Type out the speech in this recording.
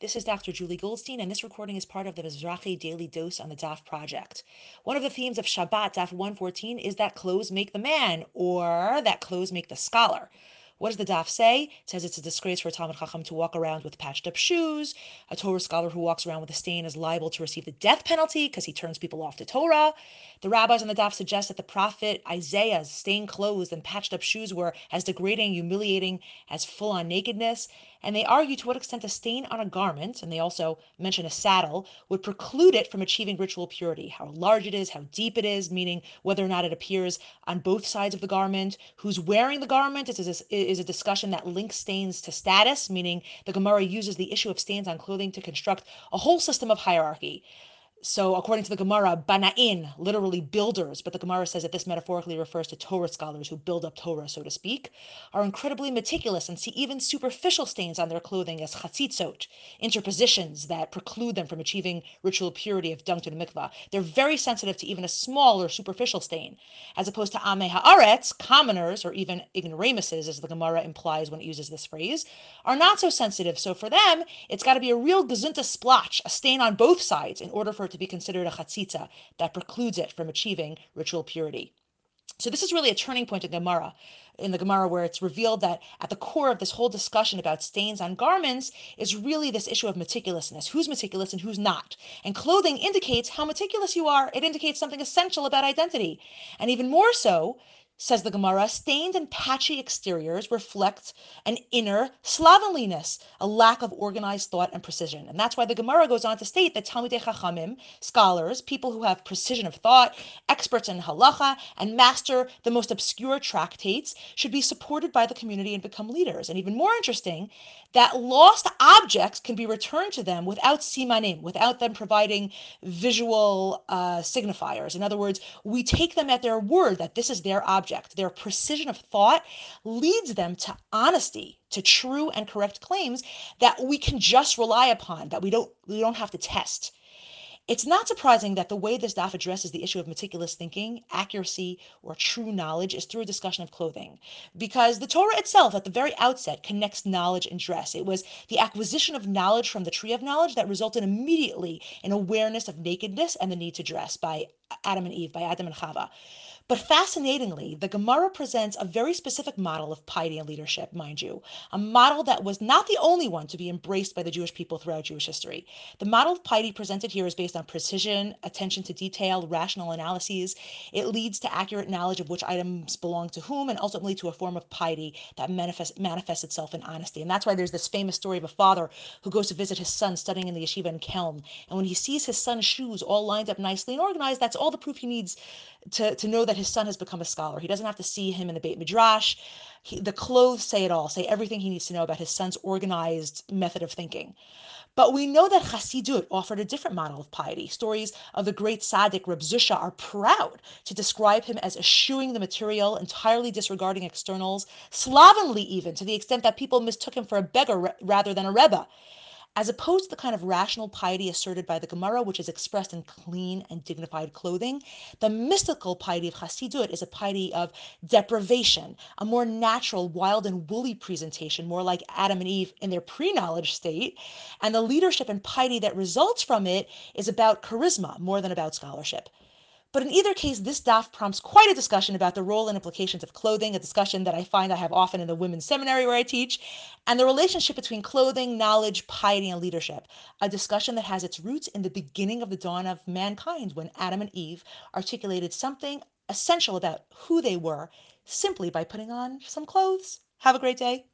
This is Dr. Julie Goldstein, and this recording is part of the Mizrahi Daily Dose on the DAF project. One of the themes of Shabbat, DAF 114, is that clothes make the man, or that clothes make the scholar. What does the daf say? It says it's a disgrace for a Talmud Chacham to walk around with patched up shoes. A Torah scholar who walks around with a stain is liable to receive the death penalty because he turns people off to Torah. The rabbis on the daf suggest that the prophet Isaiah's stained clothes and patched up shoes were as degrading, humiliating as full on nakedness. And they argue to what extent a stain on a garment, and they also mention a saddle, would preclude it from achieving ritual purity. How large it is, how deep it is, meaning whether or not it appears on both sides of the garment, who's wearing the garment is, is, is a discussion that links stains to status, meaning the Gemara uses the issue of stains on clothing to construct a whole system of hierarchy. So, according to the Gemara, bana'in, literally builders, but the Gemara says that this metaphorically refers to Torah scholars who build up Torah, so to speak, are incredibly meticulous and see even superficial stains on their clothing as chatzitzot, interpositions that preclude them from achieving ritual purity if dunked in a mikvah. They're very sensitive to even a small or superficial stain, as opposed to ame haaretz, commoners, or even ignoramuses, as the Gemara implies when it uses this phrase, are not so sensitive. So for them, it's got to be a real gazunta splotch, a stain on both sides, in order for to be considered a chatzitza that precludes it from achieving ritual purity. So this is really a turning point in Gemara, in the Gemara, where it's revealed that at the core of this whole discussion about stains on garments is really this issue of meticulousness: who's meticulous and who's not. And clothing indicates how meticulous you are. It indicates something essential about identity, and even more so, says the Gemara, stained and patchy exteriors reflect an inner slovenliness, a lack of organized thought and precision. And that's why the Gemara goes on to state that Talmidei Chachamim, scholars, people who have precision of thought, experts in halacha, and master the most obscure tractates, should be supported by the community and become leaders. And even more interesting, that lost objects can be returned to them without simanim, without them providing visual uh, signifiers. In other words, we take them at their word that this is their object object. Their precision of thought leads them to honesty, to true and correct claims that we can just rely upon, that we don't we don't have to test. It's not surprising that the way this daf addresses the issue of meticulous thinking, accuracy, or true knowledge is through a discussion of clothing. Because the Torah itself, at the very outset, connects knowledge and dress. It was the acquisition of knowledge from the tree of knowledge that resulted immediately in awareness of nakedness and the need to dress by Adam and Eve, by Adam and Chava. But fascinatingly, the Gemara presents a very specific model of piety and leadership, mind you, a model that was not the only one to be embraced by the Jewish people throughout Jewish history. The model of piety presented here is based on precision, attention to detail, rational analyses. It leads to accurate knowledge of which items belong to whom, and ultimately to a form of piety that manifests, manifests itself in honesty. And that's why there's this famous story of a father who goes to visit his son studying in the yeshiva in Kelm. And when he sees his son's shoes all lined up nicely and organized, that's all the proof he needs to, to know that his son has become a scholar. He doesn't have to see him in the Beit Midrash. He, the clothes say it all, say everything he needs to know about his son's organized method of thinking. But we know that Chassidut offered a different model of piety. Stories of the great tzaddik Reb Zusha are proud to describe him as eschewing the material, entirely disregarding externals, slovenly even, to the extent that people mistook him for a beggar rather than a rebbe as opposed to the kind of rational piety asserted by the Gemara, which is expressed in clean and dignified clothing, the mystical piety of Hasidut is a piety of deprivation, a more natural, wild, and woolly presentation, more like Adam and Eve in their pre knowledge state. And the leadership and piety that results from it is about charisma more than about scholarship. But in either case, this daf prompts quite a discussion about the role and implications of clothing, a discussion that I find I have often in the women's seminary where I teach, and the relationship between clothing, knowledge, piety, and leadership, a discussion that has its roots in the beginning of the dawn of mankind when Adam and Eve articulated something essential about who they were simply by putting on some clothes. Have a great day.